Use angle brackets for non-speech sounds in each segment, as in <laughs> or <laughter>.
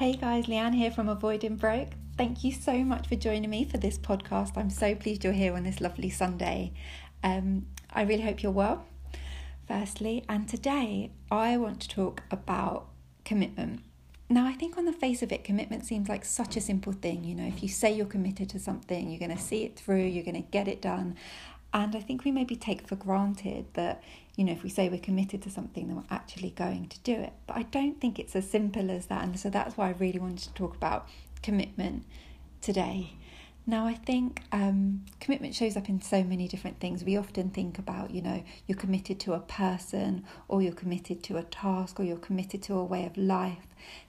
Hey guys, Leanne here from Avoiding Broke. Thank you so much for joining me for this podcast. I'm so pleased you're here on this lovely Sunday. Um, I really hope you're well, firstly. And today I want to talk about commitment. Now, I think on the face of it, commitment seems like such a simple thing. You know, if you say you're committed to something, you're going to see it through, you're going to get it done. And I think we maybe take for granted that, you know, if we say we're committed to something, then we're actually going to do it. But I don't think it's as simple as that. And so that's why I really wanted to talk about commitment today. Now, I think um, commitment shows up in so many different things. We often think about, you know, you're committed to a person, or you're committed to a task, or you're committed to a way of life.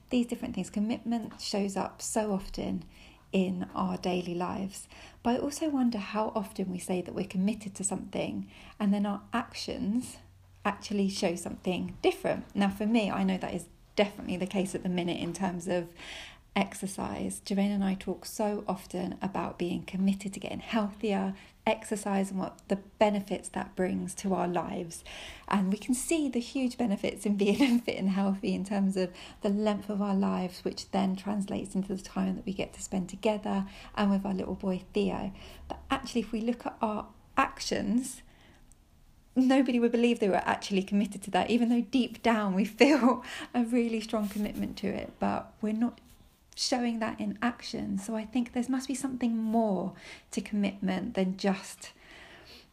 These different things. Commitment shows up so often in our daily lives. But I also wonder how often we say that we're committed to something and then our actions actually show something different. Now, for me, I know that is definitely the case at the minute in terms of exercise. Jermaine and I talk so often about being committed to getting healthier, exercise, and what the benefits that brings to our lives. And we can see the huge benefits in being <laughs> fit and healthy in terms of the length of our lives, which then translates into the time that we get to spend together and with our little boy Theo. But actually, if we look at our actions, nobody would believe they were actually committed to that, even though deep down we <laughs> feel a really strong commitment to it, but we're not showing that in action. So I think there must be something more to commitment than just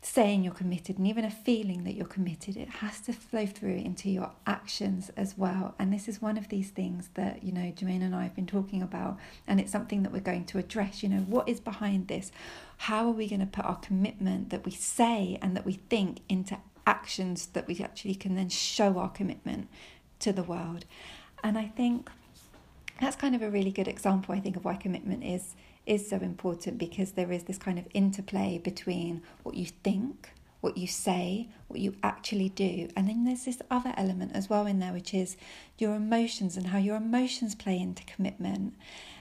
saying you're committed and even a feeling that you're committed. It has to flow through into your actions as well. And this is one of these things that you know Jermaine and I have been talking about and it's something that we're going to address. You know what is behind this? How are we going to put our commitment that we say and that we think into actions that we actually can then show our commitment to the world? And I think that's kind of a really good example, I think, of why commitment is is so important because there is this kind of interplay between what you think, what you say, what you actually do, and then there's this other element as well in there, which is your emotions and how your emotions play into commitment.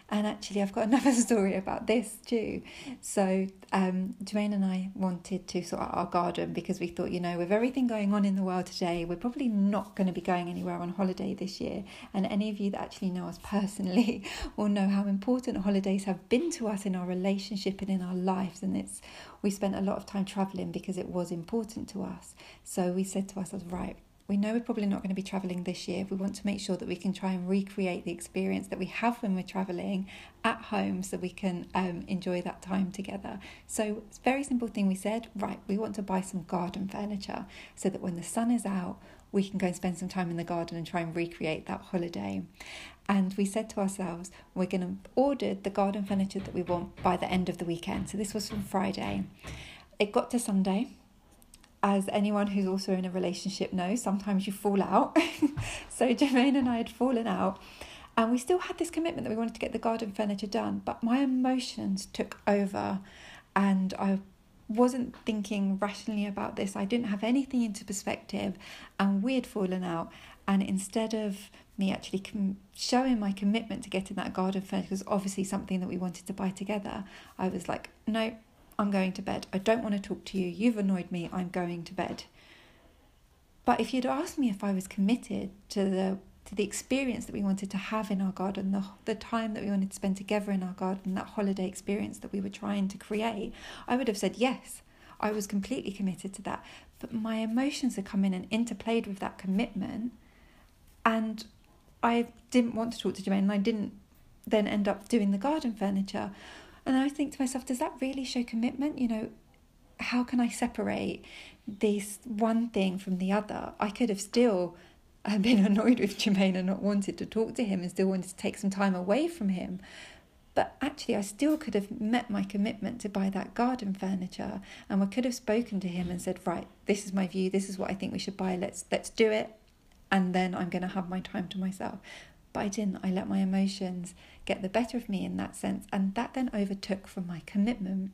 And actually, I've got <laughs> another story about this too. So, um, and I wanted to sort out our garden because we thought, you know, with everything going on in the world today, we're probably not going to be going anywhere on holiday this year. And any of you that actually know us <laughs> personally will know how important holidays have been to us in our relationship and in our lives. And it's we spent a lot of time traveling because it was important to us. So we said to ourselves, right, we know we're probably not going to be traveling this year. We want to make sure that we can try and recreate the experience that we have when we're traveling at home so we can um, enjoy that time together. So, it's a very simple thing we said right, we want to buy some garden furniture so that when the sun is out, we can go and spend some time in the garden and try and recreate that holiday. And we said to ourselves, we're going to order the garden furniture that we want by the end of the weekend. So, this was from Friday. It got to Sunday as anyone who's also in a relationship knows, sometimes you fall out. <laughs> so Jermaine and I had fallen out, and we still had this commitment that we wanted to get the garden furniture done, but my emotions took over, and I wasn't thinking rationally about this. I didn't have anything into perspective, and we had fallen out. And instead of me actually com- showing my commitment to getting that garden furniture, was obviously something that we wanted to buy together, I was like, no, I'm going to bed. I don't want to talk to you. You've annoyed me. I'm going to bed. But if you'd asked me if I was committed to the to the experience that we wanted to have in our garden, the the time that we wanted to spend together in our garden, that holiday experience that we were trying to create, I would have said yes. I was completely committed to that. But my emotions had come in and interplayed with that commitment, and I didn't want to talk to Jermaine, and I didn't then end up doing the garden furniture. And I think to myself, does that really show commitment? You know, how can I separate this one thing from the other? I could have still <laughs> been annoyed with Jermaine and not wanted to talk to him and still wanted to take some time away from him. But actually, I still could have met my commitment to buy that garden furniture, and I could have spoken to him and said, "Right, this is my view. This is what I think we should buy. Let's let's do it." And then I'm going to have my time to myself. But I didn't. I let my emotions get the better of me in that sense, and that then overtook from my commitment.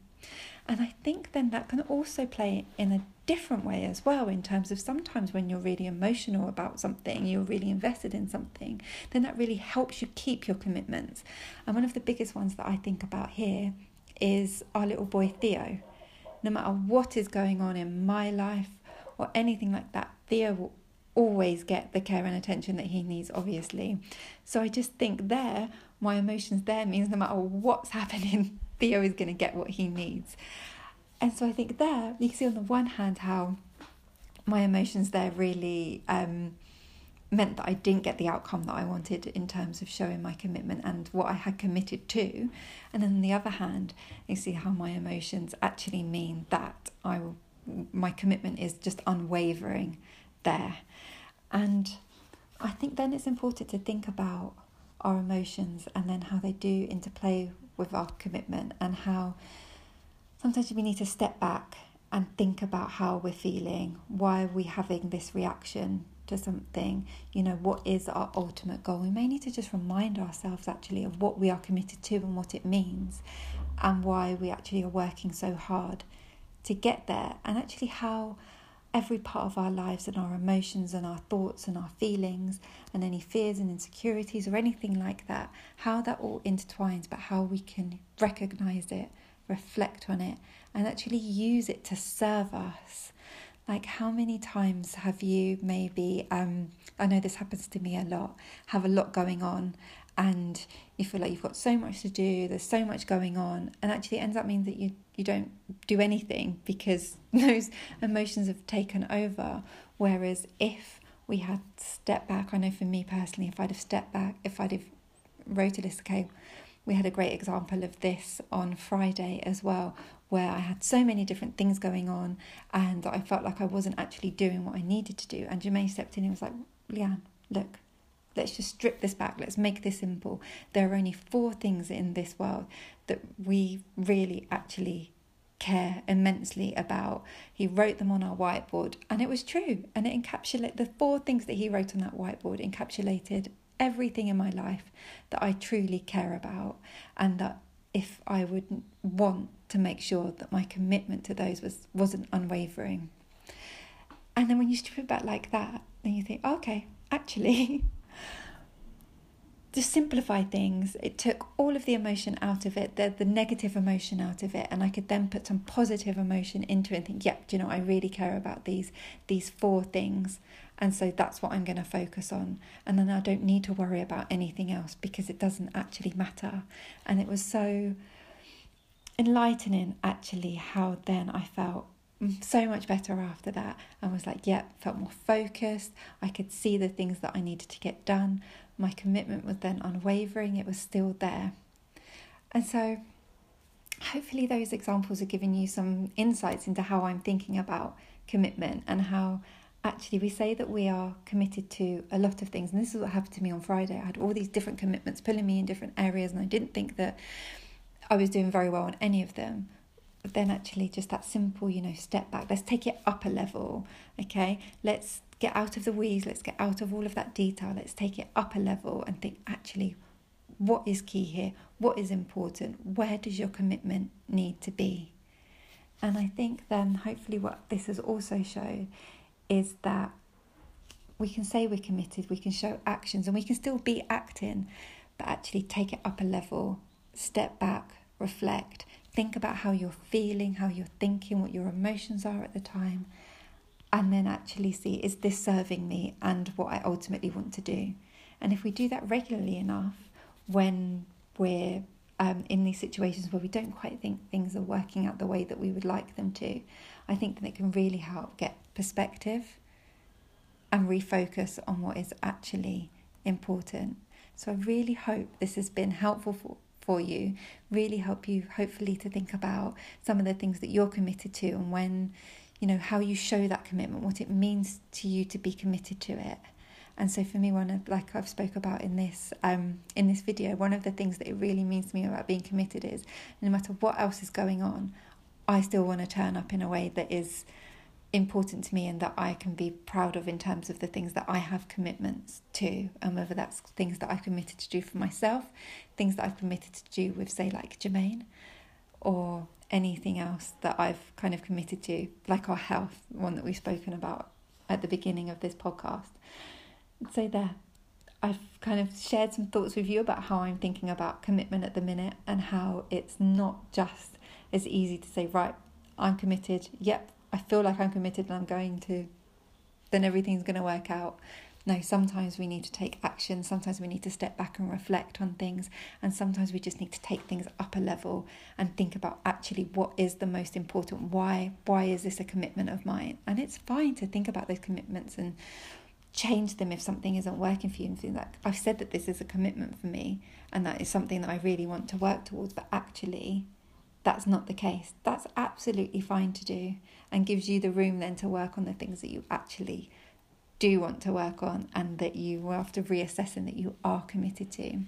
And I think then that can also play in a different way as well, in terms of sometimes when you're really emotional about something, you're really invested in something, then that really helps you keep your commitments. And one of the biggest ones that I think about here is our little boy Theo. No matter what is going on in my life or anything like that, Theo will always get the care and attention that he needs, obviously. So I just think there, my emotions there means no matter what's <laughs> happening, Theo is going to get what he needs. And so I think there, you can see on the one hand how my emotions there really um, meant that I didn't get the outcome that I wanted in terms of showing my commitment and what I had committed to. And then on the other hand, you see how my emotions actually mean that I my commitment is just unwavering there. And I think then it's important to think about our emotions and then how they do interplay with our commitment and how sometimes we need to step back and think about how we're feeling, why are we having this reaction to something, you know, what is our ultimate goal. We may need to just remind ourselves actually of what we are committed to and what it means and why we actually are working so hard to get there and actually how every part of our lives and our emotions and our thoughts and our feelings and any fears and insecurities or anything like that, how that all intertwines, but how we can recognize it, reflect on it, and actually use it to serve us. Like, how many times have you maybe, um, I know this happens to me a lot, have a lot going on and you feel like you've got so much to do, there's so much going on, and actually it ends up means that you, you don't do anything because <laughs> those emotions have taken over. Whereas if we had stepped back, I know for me personally, if I'd have stepped back, if I'd have wrote a list, okay, we had a great example of this on Friday as well, where I had so many different things going on and I felt like I wasn't actually doing what I needed to do. And Jermaine stepped in and was like, Leanne, look, let's just strip this back. Let's make this simple. There are only four things in this world that we really actually care immensely about. He wrote them on our whiteboard, and it was true. And it encapsulated the four things that he wrote on that whiteboard encapsulated everything in my life that I truly care about, and that if I would want to make sure that my commitment to those was wasn't unwavering. And then when you strip it back like that, then you think, okay, actually, <laughs> to simplify things, it took all of the emotion out of it, the, the negative emotion out of it, and I could then put some positive emotion into it and think, yep, do you know, I really care about these these four things. And so that's what I'm going to focus on. And then I don't need to worry about anything else because it doesn't actually matter. And it was so enlightening, actually, how then I felt so much better after that and was like, yep, felt more focused. I could see the things that I needed to get done. My commitment was then unwavering, it was still there. And so, hopefully, those examples are giving you some insights into how I'm thinking about commitment and how actually we say that we are committed to a lot of things. And this is what happened to me on Friday. I had all these different commitments pulling me in different areas, and I didn't think that I was doing very well on any of them. Then, actually, just that simple, you know, step back. Let's take it up a level, okay? Let's get out of the weeds, let's get out of all of that detail, let's take it up a level and think actually, what is key here? What is important? Where does your commitment need to be? And I think then, hopefully, what this has also shown is that we can say we're committed, we can show actions, and we can still be acting, but actually take it up a level, step back, reflect, think about how you're feeling, how you're thinking, what your emotions are at the time, and then actually see is this serving me and what I ultimately want to do. And if we do that regularly enough, when we're um, in these situations where we don't quite think things are working out the way that we would like them to, I think that it can really help get perspective and refocus on what is actually important. So I really hope this has been helpful for, for you, really help you hopefully to think about some of the things that you're committed to and when you know how you show that commitment what it means to you to be committed to it. And so for me one of like I've spoke about in this um in this video one of the things that it really means to me about being committed is no matter what else is going on I still want to turn up in a way that is important to me and that I can be proud of in terms of the things that I have commitments to and whether that's things that I've committed to do for myself things that I've committed to do with say like Jermaine or anything else that I've kind of committed to, like our health, one that we've spoken about at the beginning of this podcast. So, there, I've kind of shared some thoughts with you about how I'm thinking about commitment at the minute and how it's not just as easy to say, right, I'm committed. Yep, I feel like I'm committed and I'm going to then everything's going to work out. No, sometimes we need to take action. Sometimes we need to step back and reflect on things. And sometimes we just need to take things up a level and think about actually what is the most important. Why? Why is this a commitment of mine? And it's fine to think about those commitments and change them if something isn't working for you and like I've said that this is a commitment for me and that is something that I really want to work towards, but actually that's not the case. That's absolutely fine to do and gives you the room then to work on the things that you actually do want to work on and that you will have to reassess and that you are committed to.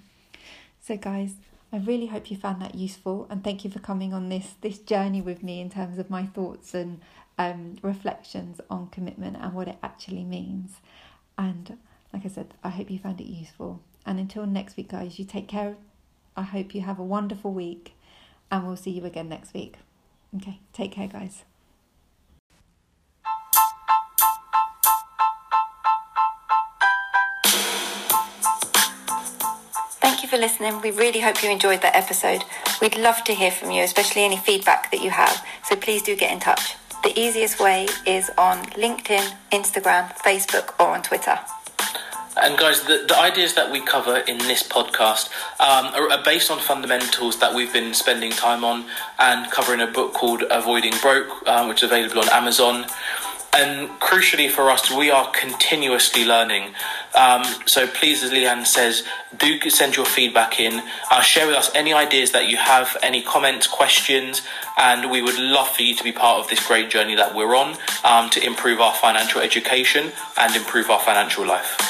So, guys, I really hope you found that useful and thank you for coming on this this journey with me in terms of my thoughts and um, reflections on commitment and what it actually means. And like I said, I hope you found it useful. And until next week, guys, you take care. I hope you have a wonderful week and we'll see you again next week. Okay, take care, guys. Thank you for listening. We really hope you enjoyed that episode. We'd love to hear from you, especially any feedback that you have. So please do get in touch. The easiest way is on LinkedIn, Instagram, Facebook, or on Twitter. And guys, the, the ideas that we cover in this podcast um, are, are, based on fundamentals that we've been spending time on and covering a book called Avoiding Broke, um, which is available on Amazon. And crucially for us, we are continuously learning. Um, so please, as Leanne says, do send your feedback in. Uh, share with us any ideas that you have, any comments, questions, and we would love for you to be part of this great journey that we're on um, to improve our financial education and improve our financial life.